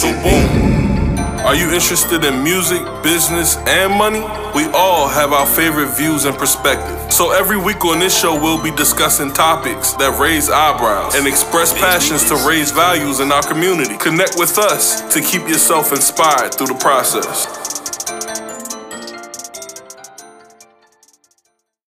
So boom. Are you interested in music, business, and money? We all have our favorite views and perspectives. So every week on this show, we'll be discussing topics that raise eyebrows and express passions to raise values in our community. Connect with us to keep yourself inspired through the process.